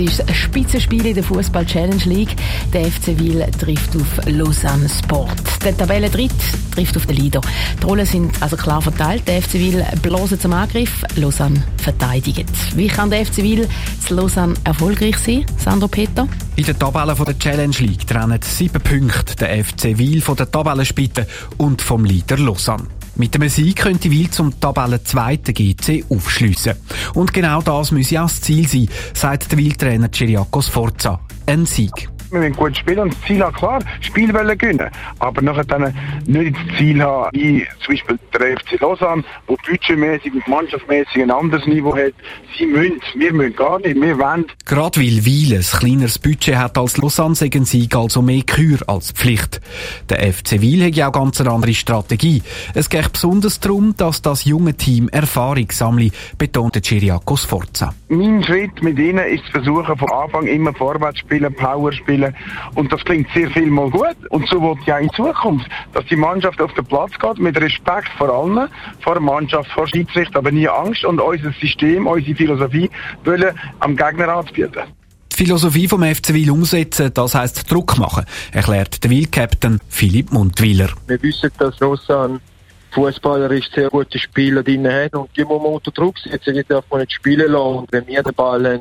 ist ein Spitzenspiel in der Fußball Challenge League. Der FC Wil trifft auf Lausanne Sport. Der Tabellendritt trifft auf den Leader. Die Rollen sind also klar verteilt. Der FC Wil bloßen zum Angriff, Lausanne verteidigt. Wie kann der FC Wil zu Lausanne erfolgreich sein, Sandro Peter? In der Tabelle der Challenge League trennen sieben Punkte der FC Wil von der Tabellenspitze und vom Leader Lausanne. Mit dem Sieg könnte Wil zum Tabellenzweiten GC aufschliessen. Und genau das müsse auch das Ziel sein, sagt der Wil-Trainer Ciriakos Forza. Ein Sieg wir müssen gut spielen und das Ziel haben, klar, Spiel wollen gewinnen. Aber nachher dann nicht das Ziel haben, wie zum Beispiel der FC Lausanne, wo budgetmäßig und mannschaftsmäßig ein anderes Niveau hat. Sie müssen, wir müssen gar nicht, wir wollen. Gerade weil Wiel ein kleineres Budget hat als Lausanne, sagen Sieg also mehr Kür als Pflicht. Der FC Wiel hat ja auch ganz eine andere Strategie. Es geht besonders darum, dass das junge Team Erfahrung sammelt, betonte Chiriakos Forza. Mein Schritt mit ihnen ist zu versuchen, von Anfang immer vorwärts spielen, Power spielen, spielen. Und das klingt sehr viel mal gut. Und so wird ja in Zukunft, dass die Mannschaft auf den Platz geht, mit Respekt vor allen, vor der Mannschaft, vor Schiedsrichter, aber nie Angst und unser System, unsere Philosophie wollen am Gegner anzubieten. Die Philosophie vom FC Wil umsetzen, das heisst Druck machen, erklärt der Wil-Captain Philipp Mundwiller. Wir wissen, dass Lausanne fußballerisch sehr gute Spieler drin hat und die muss man unter Druck setzen, die darf man nicht spielen lassen. Und wenn wir den Ball haben,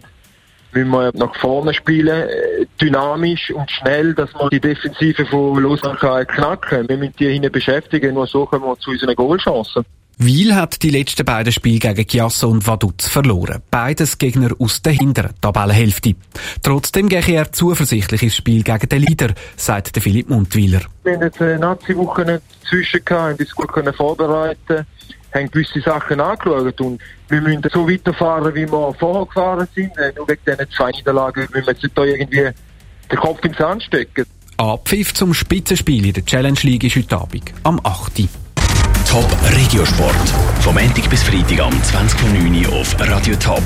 müssen wir nach vorne spielen, äh, dynamisch und schnell, dass wir die Defensive von Lausanne knacken Wir müssen die hinten beschäftigen, nur so kommen wir zu unseren Goalchancen. Wiel hat die letzten beiden Spiele gegen Chiasso und Vaduz verloren. Beides Gegner aus der hinteren Tabellenhälfte. Trotzdem gehe er zuversichtlich ins Spiel gegen den Leader, sagt der Philipp Mundwiler. Wir haben jetzt eine Nazi-Woche dazwischen gehabt, haben uns gut vorbereiten haben gewisse Sachen angeschaut und wir müssen so weiterfahren, wie wir vorher gefahren sind. Äh, nur wegen diesen zwei Niederlagen müssen wir jetzt da irgendwie den Kopf ins Sand stecken. Abpfiff zum Spitzenspiel in der Challenge League ist heute Abend am 8. Top Regiosport. Vom Montag bis Freitag am 20.09. auf Radio Top.